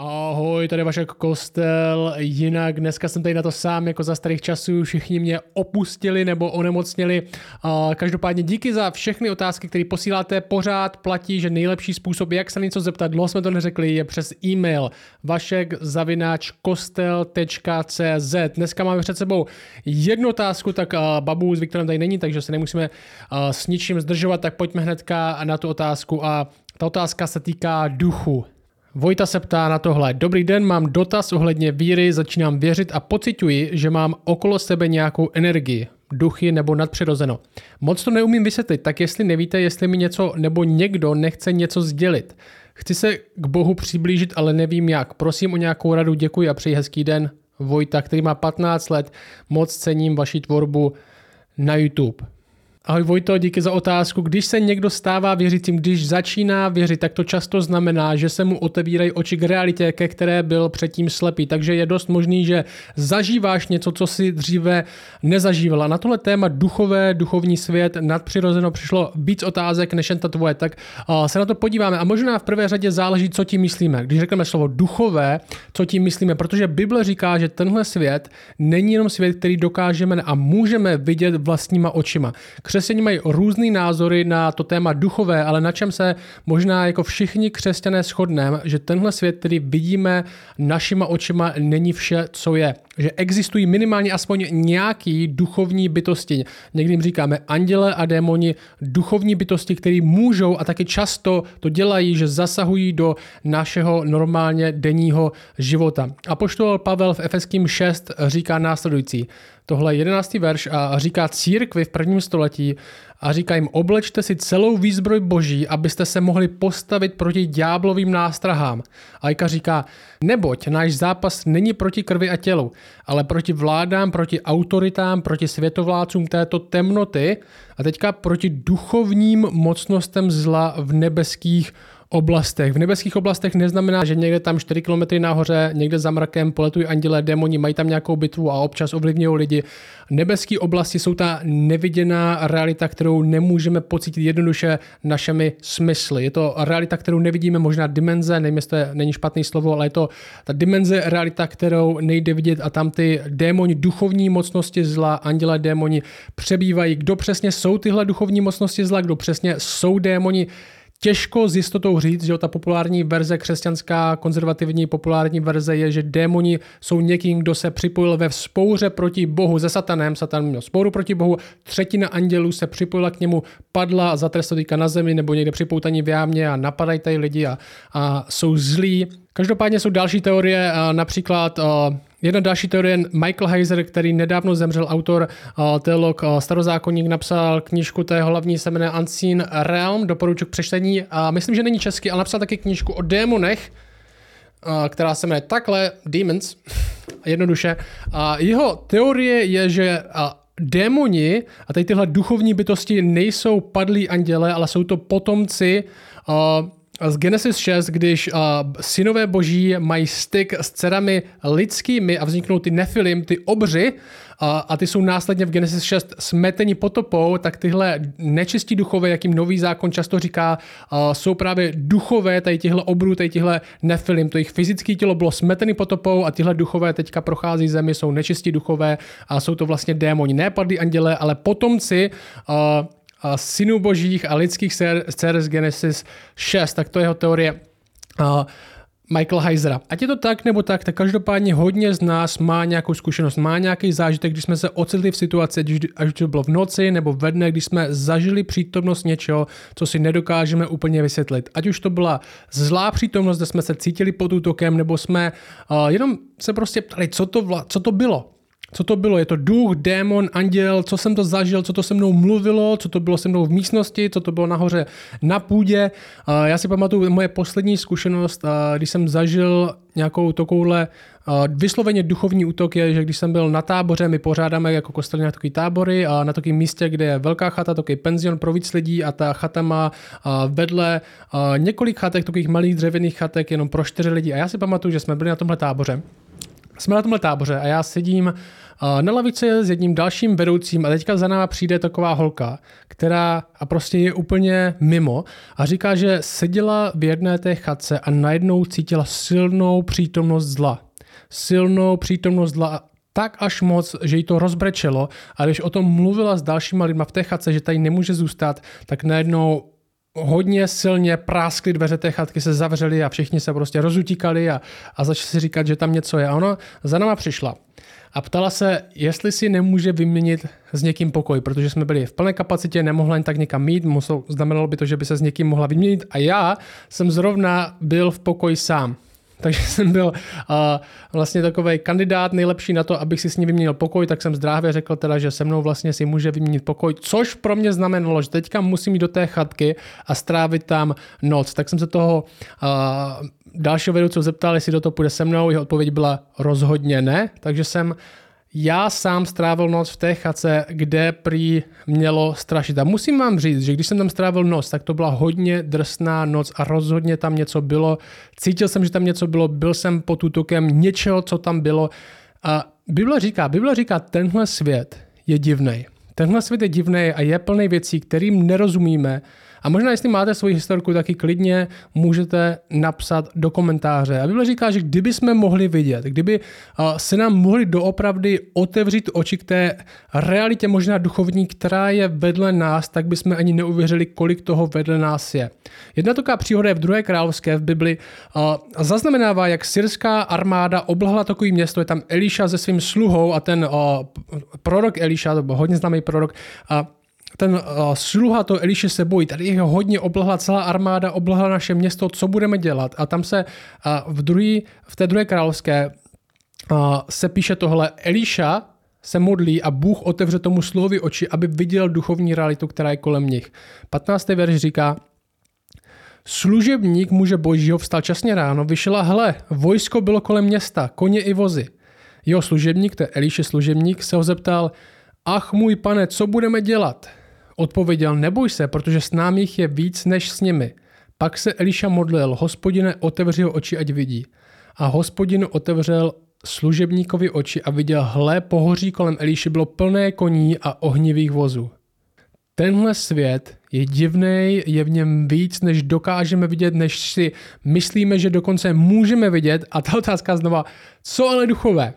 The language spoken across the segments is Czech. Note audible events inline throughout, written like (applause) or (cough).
Ahoj, tady Vašek Kostel, jinak dneska jsem tady na to sám, jako za starých časů, všichni mě opustili nebo onemocnili. Každopádně díky za všechny otázky, které posíláte, pořád platí, že nejlepší způsob, jak se něco zeptat, dlouho jsme to neřekli, je přes e-mail vašek.kostel.cz Dneska máme před sebou jednu otázku, tak babu s Viktorem tady není, takže se nemusíme s ničím zdržovat, tak pojďme hnedka na tu otázku a ta otázka se týká duchu. Vojta se ptá na tohle. Dobrý den, mám dotaz ohledně víry, začínám věřit a pocituji, že mám okolo sebe nějakou energii, duchy nebo nadpřirozeno. Moc to neumím vysvětlit, tak jestli nevíte, jestli mi něco nebo někdo nechce něco sdělit. Chci se k Bohu přiblížit, ale nevím jak. Prosím o nějakou radu, děkuji a přeji hezký den. Vojta, který má 15 let, moc cením vaši tvorbu na YouTube. Ahoj Vojto, díky za otázku. Když se někdo stává věřícím, když začíná věřit, tak to často znamená, že se mu otevírají oči k realitě, ke které byl předtím slepý. Takže je dost možný, že zažíváš něco, co si dříve nezažívala. Na tohle téma duchové, duchovní svět, nadpřirozeno přišlo víc otázek než jen ta tvoje, tak se na to podíváme. A možná v prvé řadě záleží, co tím myslíme. Když řekneme slovo duchové, co tím myslíme, protože Bible říká, že tenhle svět není jenom svět, který dokážeme a můžeme vidět vlastníma očima. Křesťané mají různý názory na to téma duchové, ale na čem se možná jako všichni křesťané shodneme, že tenhle svět, který vidíme našima očima, není vše, co je. Že existují minimálně aspoň nějaký duchovní bytosti. Někdy jim říkáme anděle a démoni, duchovní bytosti, které můžou a taky často to dělají, že zasahují do našeho normálně denního života. A poštol Pavel v Efeským 6 říká následující tohle 11. verš a říká církvi v prvním století a říká jim oblečte si celou výzbroj boží, abyste se mohli postavit proti ďáblovým nástrahám. A Jika říká, neboť náš zápas není proti krvi a tělu, ale proti vládám, proti autoritám, proti světovládcům této temnoty a teďka proti duchovním mocnostem zla v nebeských oblastech. V nebeských oblastech neznamená, že někde tam 4 km nahoře, někde za mrakem poletují anděle, démoni, mají tam nějakou bitvu a občas ovlivňují lidi. Nebeské oblasti jsou ta neviděná realita, kterou nemůžeme pocítit jednoduše našimi smysly. Je to realita, kterou nevidíme, možná dimenze, nevím, jestli to je, není špatný slovo, ale je to ta dimenze realita, kterou nejde vidět a tam ty démoni, duchovní mocnosti zla, anděle, démoni přebývají. Kdo přesně jsou tyhle duchovní mocnosti zla, kdo přesně jsou démoni, těžko s jistotou říct, že ta populární verze, křesťanská konzervativní populární verze je, že démoni jsou někým, kdo se připojil ve spouře proti Bohu se satanem. Satan měl spouru proti Bohu, třetina andělů se připojila k němu, padla za trestotýka na zemi nebo někde připoutaní v jámě a napadají tady lidi a, a jsou zlí. Každopádně jsou další teorie, například Jedna další teorie, Michael Heiser, který nedávno zemřel, autor, teolog, starozákonník, napsal knížku, je hlavní se jmenuje Unseen Realm, doporučuji k přečtení. A myslím, že není český, ale napsal taky knížku o démonech, která se jmenuje takhle, Demons, (laughs) jednoduše. A jeho teorie je, že démoni a tady tyhle duchovní bytosti nejsou padlí anděle, ale jsou to potomci z Genesis 6, když uh, synové boží mají styk s dcerami lidskými a vzniknou ty nefilim, ty obři, uh, a ty jsou následně v Genesis 6 smetení potopou, tak tyhle nečistí duchové, jakým nový zákon často říká, uh, jsou právě duchové, tady tihle obrů, tady tihle nefilim. To jejich fyzické tělo bylo smetení potopou a tyhle duchové teďka prochází zemi, jsou nečistí duchové a jsou to vlastně démoni. Ne padlí anděle, ale potomci uh, synů božích a lidských z Genesis 6, tak to je jeho teorie. Uh, Michael Heisera. Ať je to tak nebo tak, tak každopádně hodně z nás má nějakou zkušenost, má nějaký zážitek, když jsme se ocitli v situaci, ať to bylo v noci nebo ve dne, když jsme zažili přítomnost něčeho, co si nedokážeme úplně vysvětlit. Ať už to byla zlá přítomnost, kde jsme se cítili pod útokem, nebo jsme uh, jenom se prostě ptali, co to, vla, co to bylo. Co to bylo? Je to duch, démon, anděl, co jsem to zažil, co to se mnou mluvilo, co to bylo se mnou v místnosti, co to bylo nahoře na půdě. Já si pamatuju moje poslední zkušenost, když jsem zažil nějakou takovouhle vysloveně duchovní útok je, že když jsem byl na táboře, my pořádáme jako kostel nějaké takový tábory a na takovém místě, kde je velká chata, takový penzion pro víc lidí a ta chata má vedle několik chatek, takových malých dřevěných chatek jenom pro čtyři lidi. A já si pamatuju, že jsme byli na tomhle táboře jsme na tomhle táboře a já sedím na lavici s jedním dalším vedoucím a teďka za náma přijde taková holka, která a prostě je úplně mimo a říká, že seděla v jedné té chatce a najednou cítila silnou přítomnost zla. Silnou přítomnost zla tak až moc, že jí to rozbrečelo a když o tom mluvila s dalšíma lidma v té chatce, že tady nemůže zůstat, tak najednou hodně silně práskly dveře té chatky, se zavřely a všichni se prostě rozutíkali a, a začali si říkat, že tam něco je. A ona za náma přišla a ptala se, jestli si nemůže vyměnit s někým pokoj, protože jsme byli v plné kapacitě, nemohla jen tak někam mít, musel, znamenalo by to, že by se s někým mohla vyměnit a já jsem zrovna byl v pokoji sám. Takže (laughs) jsem byl uh, vlastně takový kandidát nejlepší na to, abych si s ním vyměnil pokoj, tak jsem zdrávě řekl teda, že se mnou vlastně si může vyměnit pokoj, což pro mě znamenalo, že teďka musím jít do té chatky a strávit tam noc. Tak jsem se toho uh, dalšího vedoucího zeptal, jestli do toho půjde se mnou, jeho odpověď byla rozhodně ne, takže jsem já sám strávil noc v té chace, kde prý mělo strašit. A musím vám říct, že když jsem tam strávil noc, tak to byla hodně drsná noc a rozhodně tam něco bylo. Cítil jsem, že tam něco bylo, byl jsem pod útokem něčeho, co tam bylo. A Bible říká, Bible říká, tenhle svět je divný. Tenhle svět je divný a je plný věcí, kterým nerozumíme, a možná, jestli máte svoji historku, taky klidně můžete napsat do komentáře. A Bible říká, že kdyby jsme mohli vidět, kdyby se nám mohli doopravdy otevřít oči k té realitě možná duchovní, která je vedle nás, tak bychom ani neuvěřili, kolik toho vedle nás je. Jedna taková příhoda je v druhé královské v Bibli. Zaznamenává, jak syrská armáda oblhla takový město, je tam Eliša se svým sluhou a ten prorok Eliša, to byl hodně známý prorok, a ten uh, sluha to Eliše se bojí, tady je hodně oblhla celá armáda, oblhla naše město, co budeme dělat? A tam se uh, v, druhý, v té druhé královské uh, se píše tohle, Eliša se modlí a Bůh otevře tomu sluhovi oči, aby viděl duchovní realitu, která je kolem nich. 15. verš říká, Služebník muže božího vstal časně ráno, vyšel a hle, vojsko bylo kolem města, koně i vozy. Jeho služebník, to je Eliše služebník, se ho zeptal, ach můj pane, co budeme dělat? Odpověděl, neboj se, protože s námi jich je víc než s nimi. Pak se Eliša modlil, hospodine, otevři ho oči, ať vidí. A hospodin otevřel služebníkovi oči a viděl, hle, pohoří kolem Eliši bylo plné koní a ohnivých vozů. Tenhle svět je divný, je v něm víc, než dokážeme vidět, než si myslíme, že dokonce můžeme vidět. A ta otázka znova, co ale duchové?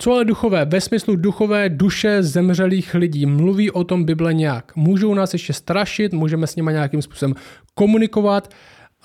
Co ale duchové? Ve smyslu duchové duše zemřelých lidí. Mluví o tom Bible nějak. Můžou nás ještě strašit, můžeme s nimi nějakým způsobem komunikovat.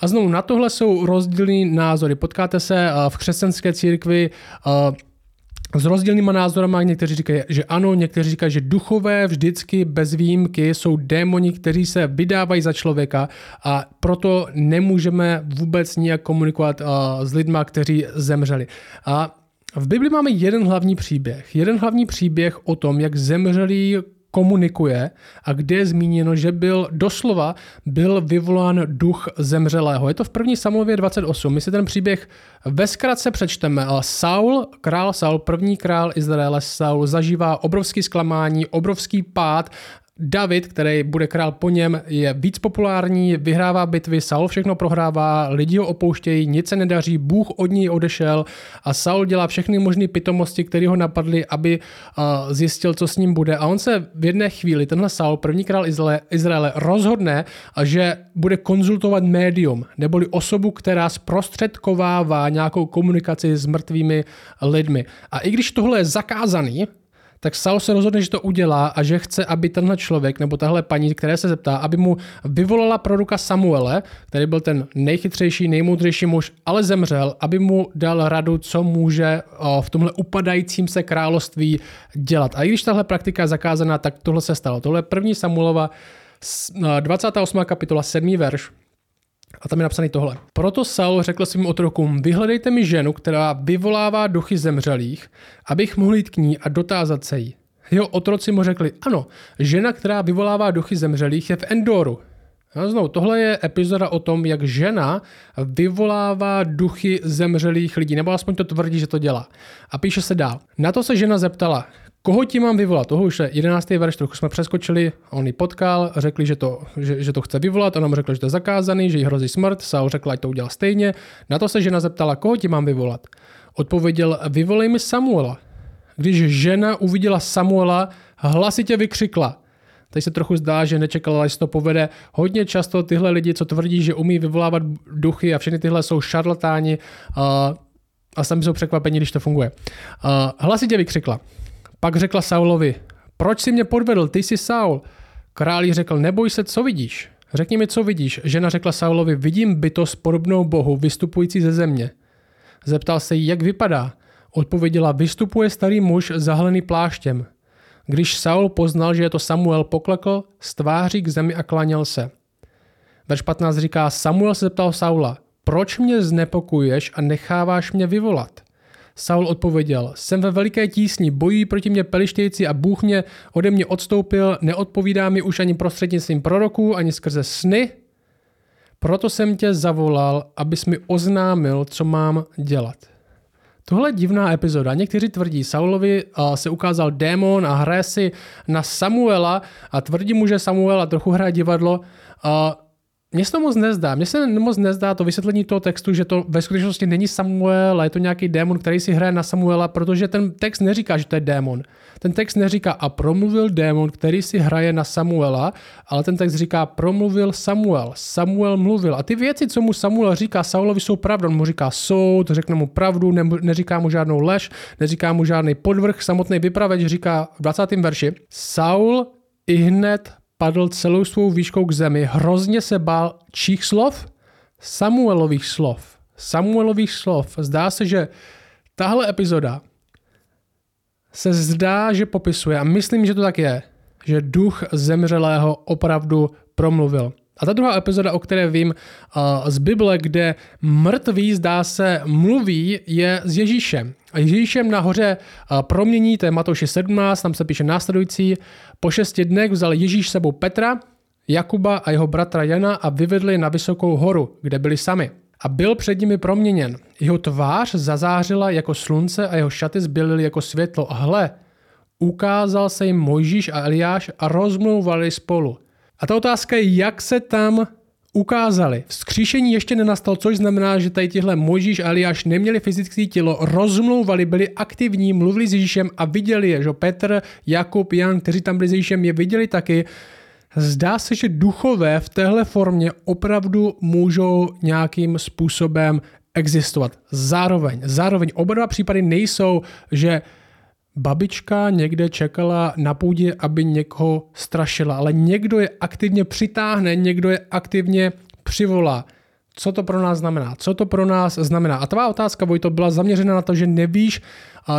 A znovu, na tohle jsou rozdílné názory. Potkáte se eh, v křesťanské církvi eh, s rozdílnými názorami. Někteří říkají, že ano, někteří říkají, že duchové vždycky bez výjimky jsou démoni, kteří se vydávají za člověka a proto nemůžeme vůbec nijak komunikovat eh, s lidmi, kteří zemřeli. A v Bibli máme jeden hlavní příběh. Jeden hlavní příběh o tom, jak zemřelý komunikuje a kde je zmíněno, že byl doslova byl vyvolán duch zemřelého. Je to v první Samuelově 28. My si ten příběh ve zkratce přečteme. Saul, král Saul, první král Izraele, Saul zažívá obrovský zklamání, obrovský pád David, který bude král po něm, je víc populární, vyhrává bitvy, Saul všechno prohrává, lidi ho opouštějí, nic se nedaří, Bůh od něj odešel a Saul dělá všechny možné pitomosti, které ho napadly, aby uh, zjistil, co s ním bude. A on se v jedné chvíli, tenhle Saul, první král Izraele, Izraele rozhodne, že bude konzultovat médium, neboli osobu, která zprostředkovává nějakou komunikaci s mrtvými lidmi. A i když tohle je zakázaný, tak Saul se rozhodne, že to udělá a že chce, aby tenhle člověk nebo tahle paní, které se zeptá, aby mu vyvolala proroka Samuele, který byl ten nejchytřejší, nejmoudřejší muž, ale zemřel, aby mu dal radu, co může v tomhle upadajícím se království dělat. A i když tahle praktika je zakázaná, tak tohle se stalo. Tohle je první Samuelova 28. kapitola 7. verš. A tam je napsané tohle. Proto Saul řekl svým otrokům, vyhledejte mi ženu, která vyvolává duchy zemřelých, abych mohl jít k ní a dotázat se jí. Jeho otroci mu řekli, ano, žena, která vyvolává duchy zemřelých, je v Endoru. A znovu, tohle je epizoda o tom, jak žena vyvolává duchy zemřelých lidí, nebo aspoň to tvrdí, že to dělá. A píše se dál. Na to se žena zeptala, Koho ti mám vyvolat? Toho už je 11. verš, trochu jsme přeskočili, on ji potkal, řekli, že to, že, že to chce vyvolat, ona mu řekla, že to je zakázaný, že jí hrozí smrt, Saul řekl, ať to udělal stejně. Na to se žena zeptala, koho ti mám vyvolat? Odpověděl, vyvolej mi Samuela. Když žena uviděla Samuela, hlasitě vykřikla. Teď se trochu zdá, že nečekala, jestli to povede. Hodně často tyhle lidi, co tvrdí, že umí vyvolávat duchy a všechny tyhle jsou šarlatáni a, a sami jsou překvapení, když to funguje. Hlasitě vykřikla. Pak řekla Saulovi, proč si mě podvedl, ty jsi Saul? Král řekl, neboj se, co vidíš? Řekni mi, co vidíš. Žena řekla Saulovi, vidím bytost podobnou Bohu, vystupující ze země. Zeptal se jí, jak vypadá. Odpověděla, vystupuje starý muž zahalený pláštěm. Když Saul poznal, že je to Samuel, poklekl z tváří k zemi a klaněl se. Verš 15 říká, Samuel se zeptal Saula, proč mě znepokuješ a necháváš mě vyvolat? Saul odpověděl, jsem ve veliké tísni, bojí proti mě pelištějci a Bůh mě ode mě odstoupil, neodpovídá mi už ani prostřednictvím proroků, ani skrze sny. Proto jsem tě zavolal, abys mi oznámil, co mám dělat. Tohle je divná epizoda. Někteří tvrdí, Saulovi se ukázal démon a hraje si na Samuela a tvrdí mu, že Samuela trochu hraje divadlo. Mně se to moc nezdá. Mně se moc nezdá to vysvětlení toho textu, že to ve skutečnosti není Samuel, a je to nějaký démon, který si hraje na Samuela, protože ten text neříká, že to je démon. Ten text neříká a promluvil démon, který si hraje na Samuela, ale ten text říká promluvil Samuel. Samuel mluvil. A ty věci, co mu Samuel říká Saulovi, jsou pravda. On mu říká soud, řekne mu pravdu, ne, neříká mu žádnou lež, neříká mu žádný podvrh. Samotný vypraveč říká v 20. verši Saul i hned padl celou svou výškou k zemi, hrozně se bál čích slov? Samuelových slov. Samuelových slov. Zdá se, že tahle epizoda se zdá, že popisuje, a myslím, že to tak je, že duch zemřelého opravdu promluvil. A ta druhá epizoda, o které vím z Bible, kde mrtvý zdá se mluví, je s Ježíšem. A Ježíšem nahoře promění, to je Matouši 17, tam se píše následující, po šesti dnech vzal Ježíš sebou Petra, Jakuba a jeho bratra Jana a vyvedli na vysokou horu, kde byli sami. A byl před nimi proměněn. Jeho tvář zazářila jako slunce a jeho šaty zbylily jako světlo. A hle, ukázal se jim Mojžíš a Eliáš a rozmlouvali spolu. A ta otázka je, jak se tam ukázali. Vzkříšení ještě nenastal, což znamená, že tady tihle Mojžíš a Eliáš neměli fyzické tělo, rozmlouvali, byli aktivní, mluvili s Ježíšem a viděli je, že Petr, Jakub, Jan, kteří tam byli s Ježíšem, je viděli taky. Zdá se, že duchové v téhle formě opravdu můžou nějakým způsobem existovat. Zároveň, zároveň oba dva případy nejsou, že babička někde čekala na půdě, aby někoho strašila, ale někdo je aktivně přitáhne, někdo je aktivně přivolá. Co to pro nás znamená? Co to pro nás znamená? A tvá otázka, Vojto, byla zaměřena na to, že nevíš,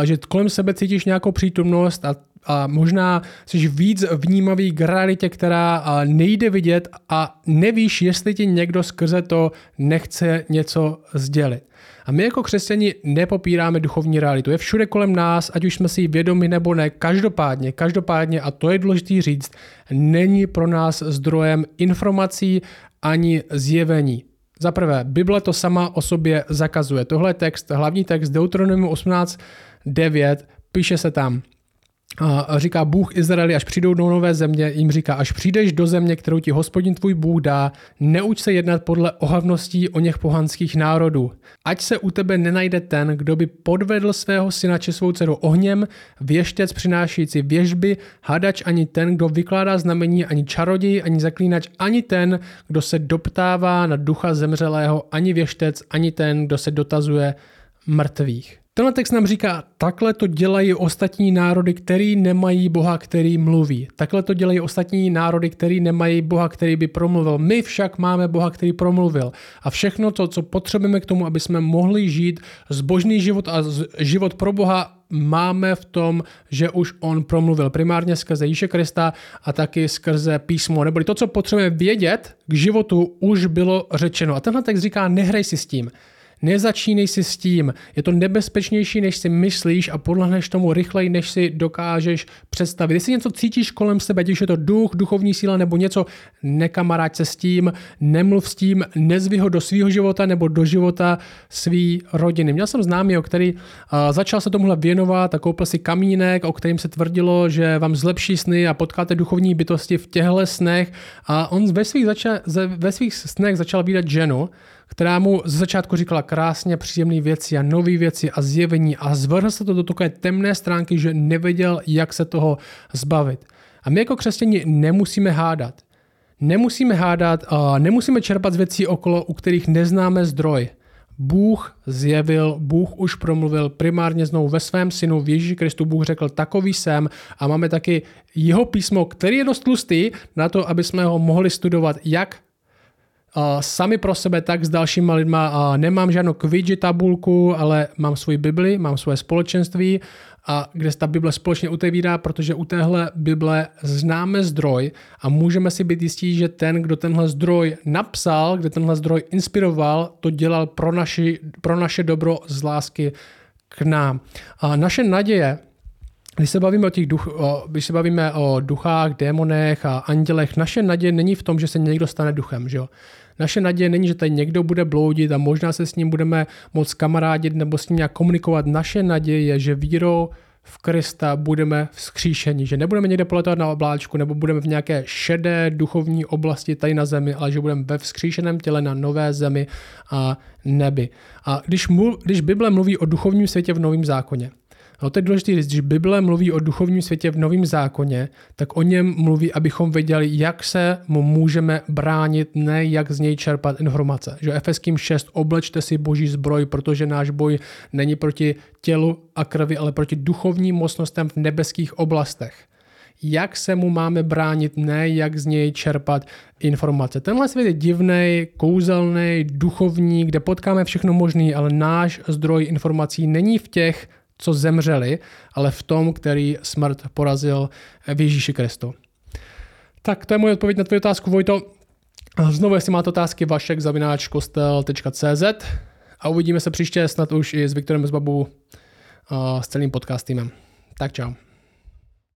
že kolem sebe cítíš nějakou přítomnost a, a možná jsi víc vnímavý k realitě, která nejde vidět a nevíš, jestli ti někdo skrze to nechce něco sdělit. A my jako křesťani nepopíráme duchovní realitu. Je všude kolem nás, ať už jsme si ji vědomi nebo ne. Každopádně, každopádně, a to je důležité říct, není pro nás zdrojem informací ani zjevení. Za prvé, Bible to sama o sobě zakazuje. Tohle je text, hlavní text Deuteronomium 18.9, píše se tam, a říká Bůh Izraeli, až přijdou do nové země, jim říká, až přijdeš do země, kterou ti hospodin tvůj Bůh dá, neuč se jednat podle ohavností o něch pohanských národů. Ať se u tebe nenajde ten, kdo by podvedl svého syna či svou dceru ohněm, věštec přinášející věžby, hadač ani ten, kdo vykládá znamení, ani čaroděj, ani zaklínač, ani ten, kdo se doptává na ducha zemřelého, ani věštec, ani ten, kdo se dotazuje mrtvých. Tenhle text nám říká, takhle to dělají ostatní národy, který nemají Boha, který mluví. Takhle to dělají ostatní národy, který nemají Boha, který by promluvil. My však máme Boha, který promluvil. A všechno to, co potřebujeme k tomu, aby jsme mohli žít zbožný život a život pro Boha, máme v tom, že už on promluvil primárně skrze Ježíše Krista a taky skrze písmo. Neboli to, co potřebujeme vědět k životu, už bylo řečeno. A tenhle text říká, nehraj si s tím. Nezačínej si s tím. Je to nebezpečnější, než si myslíš a podlehneš tomu rychleji, než si dokážeš představit. Jestli něco cítíš kolem sebe, už je to duch, duchovní síla nebo něco, nekamaráď se s tím, nemluv s tím, nezvi ho do svého života nebo do života svý rodiny. Měl jsem známý, který začal se tomuhle věnovat a koupil si kamínek, o kterým se tvrdilo, že vám zlepší sny a potkáte duchovní bytosti v těchto snech. A on ve svých, zača- ve svých snech začal vidět ženu, která mu z začátku říkala krásně příjemné věci a nové věci a zjevení a zvrhl se to do takové temné stránky, že nevěděl, jak se toho zbavit. A my jako křesťani nemusíme hádat. Nemusíme hádat, a nemusíme čerpat z věcí okolo, u kterých neznáme zdroj. Bůh zjevil, Bůh už promluvil primárně znovu ve svém synu, v Ježíši Kristu Bůh řekl, takový jsem a máme taky jeho písmo, který je dost tlustý na to, aby jsme ho mohli studovat jak sami pro sebe, tak s dalšíma lidma. Nemám žádnou kvidži tabulku, ale mám svoji Bibli, mám svoje společenství, a kde se ta Bible společně otevírá, protože u téhle Bible známe zdroj a můžeme si být jistí, že ten, kdo tenhle zdroj napsal, kde tenhle zdroj inspiroval, to dělal pro, naši, pro naše dobro z lásky k nám. A naše naděje když se bavíme o těch duch, o, když se bavíme o duchách, démonech a andělech, naše naděje není v tom, že se někdo stane duchem, že jo? Naše naděje není, že tady někdo bude bloudit a možná se s ním budeme moc kamarádit nebo s ním nějak komunikovat. Naše naděje je, že vírou v Krista budeme vzkříšeni, že nebudeme někde poletovat na obláčku nebo budeme v nějaké šedé duchovní oblasti tady na zemi, ale že budeme ve vzkříšeném těle na nové zemi a nebi. A když, mluv, když Bible mluví o duchovním světě v Novém zákoně, No to je důležité říct, když Bible mluví o duchovním světě v Novém zákoně, tak o něm mluví, abychom věděli, jak se mu můžeme bránit, ne jak z něj čerpat informace. Že Efeským 6, oblečte si boží zbroj, protože náš boj není proti tělu a krvi, ale proti duchovním mocnostem v nebeských oblastech jak se mu máme bránit, ne jak z něj čerpat informace. Tenhle svět je divný, kouzelný, duchovní, kde potkáme všechno možné, ale náš zdroj informací není v těch co zemřeli, ale v tom, který smrt porazil v Ježíši Kristu. Tak to je moje odpověď na tvoji otázku, Vojto. Znovu, jestli máte otázky, vašek zavináč kostel.cz a uvidíme se příště snad už i s Viktorem Zbabu s celým podcast týmem. Tak čau.